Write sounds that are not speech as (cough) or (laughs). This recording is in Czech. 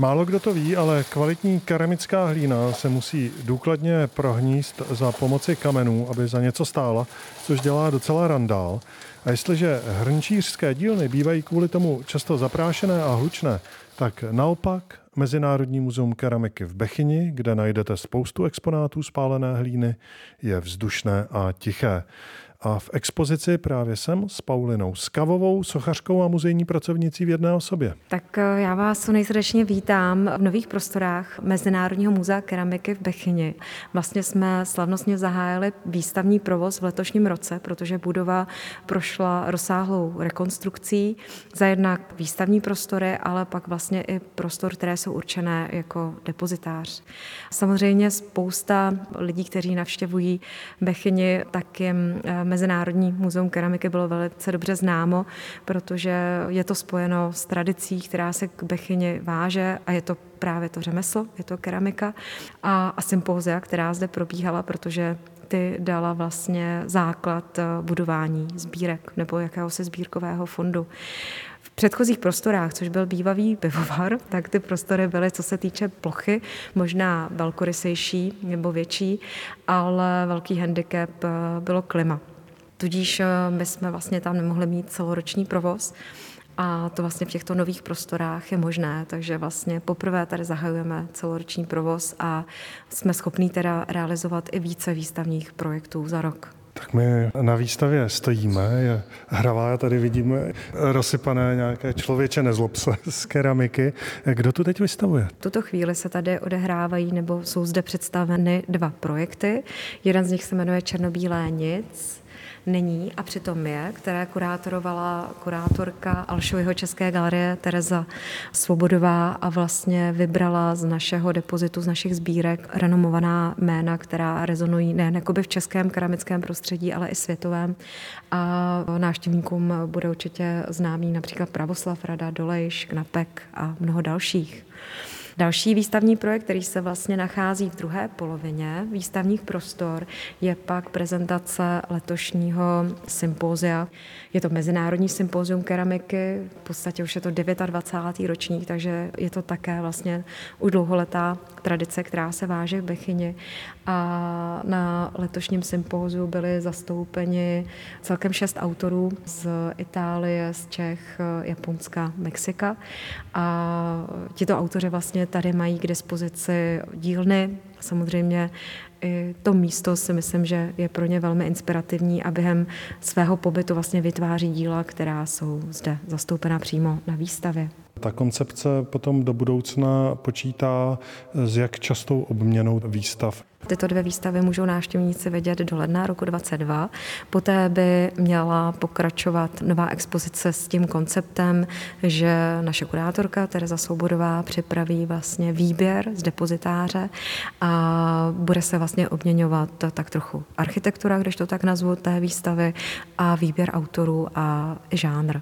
Málo kdo to ví, ale kvalitní keramická hlína se musí důkladně prohníst za pomoci kamenů, aby za něco stála, což dělá docela randál. A jestliže hrnčířské dílny bývají kvůli tomu často zaprášené a hlučné, tak naopak Mezinárodní muzeum keramiky v Bechyni, kde najdete spoustu exponátů spálené hlíny, je vzdušné a tiché. A v expozici právě jsem s Paulinou Skavovou, sochařkou a muzejní pracovnicí v jedné osobě. Tak eh, já vás nejsrdečně vítám v nových prostorách Mezinárodního muzea keramiky v Bechyni. Vlastně jsme slavnostně zahájili výstavní provoz v letošním roce, protože budova prošla rozsáhlou rekonstrukcí za jednak výstavní prostory, ale pak vlastně i prostor, které jsou určené jako depozitář. Samozřejmě spousta lidí, kteří navštěvují Bechyni, tak jim eh, Mezinárodní muzeum keramiky bylo velice dobře známo, protože je to spojeno s tradicí, která se k Bechyni váže a je to právě to řemeslo, je to keramika a, a sympózia, která zde probíhala, protože ty dala vlastně základ eh, budování sbírek nebo jakéhosi sbírkového fondu. V předchozích prostorách, což byl bývavý pivovar, (laughs) tak ty prostory byly, co se týče plochy, možná velkorysejší nebo větší, ale velký handicap eh, bylo klima. Tudíž eh, my jsme vlastně tam nemohli mít celoroční provoz, a to vlastně v těchto nových prostorách je možné, takže vlastně poprvé tady zahajujeme celoroční provoz a jsme schopní teda realizovat i více výstavních projektů za rok. Tak my na výstavě stojíme, je hravá, tady vidíme rozsypané nějaké člověče nezlob se (laughs) z keramiky. Kdo tu teď vystavuje? V tuto chvíli se tady odehrávají nebo jsou zde představeny dva projekty. Jeden z nich se jmenuje Černobílé nic, není a přitom je, které kurátorovala kurátorka Alšovyho České galerie Tereza Svobodová a vlastně vybrala z našeho depozitu, z našich sbírek renomovaná jména, která rezonují nejen v českém keramickém prostředí, ale i světovém. A návštěvníkům bude určitě známý například Pravoslav Rada, Dolejš, Knapek a mnoho dalších. Další výstavní projekt, který se vlastně nachází v druhé polovině výstavních prostor, je pak prezentace letošního sympózia. Je to Mezinárodní sympózium keramiky, v podstatě už je to 29. ročník, takže je to také vlastně už dlouholetá tradice, která se váže v Bechyni. A na letošním sympóziu byli zastoupeni celkem šest autorů z Itálie, z Čech, Japonska, Mexika. A tito autoři vlastně tady mají k dispozici dílny, samozřejmě i to místo si myslím, že je pro ně velmi inspirativní a během svého pobytu vlastně vytváří díla, která jsou zde zastoupena přímo na výstavě. Ta koncepce potom do budoucna počítá s jak častou obměnou výstav. Tyto dvě výstavy můžou návštěvníci vidět do ledna roku 2022. Poté by měla pokračovat nová expozice s tím konceptem, že naše kurátorka Tereza Soubodová připraví vlastně výběr z depozitáře a bude se vlastně obměňovat tak trochu architektura, když to tak nazvu, té výstavy a výběr autorů a žánr.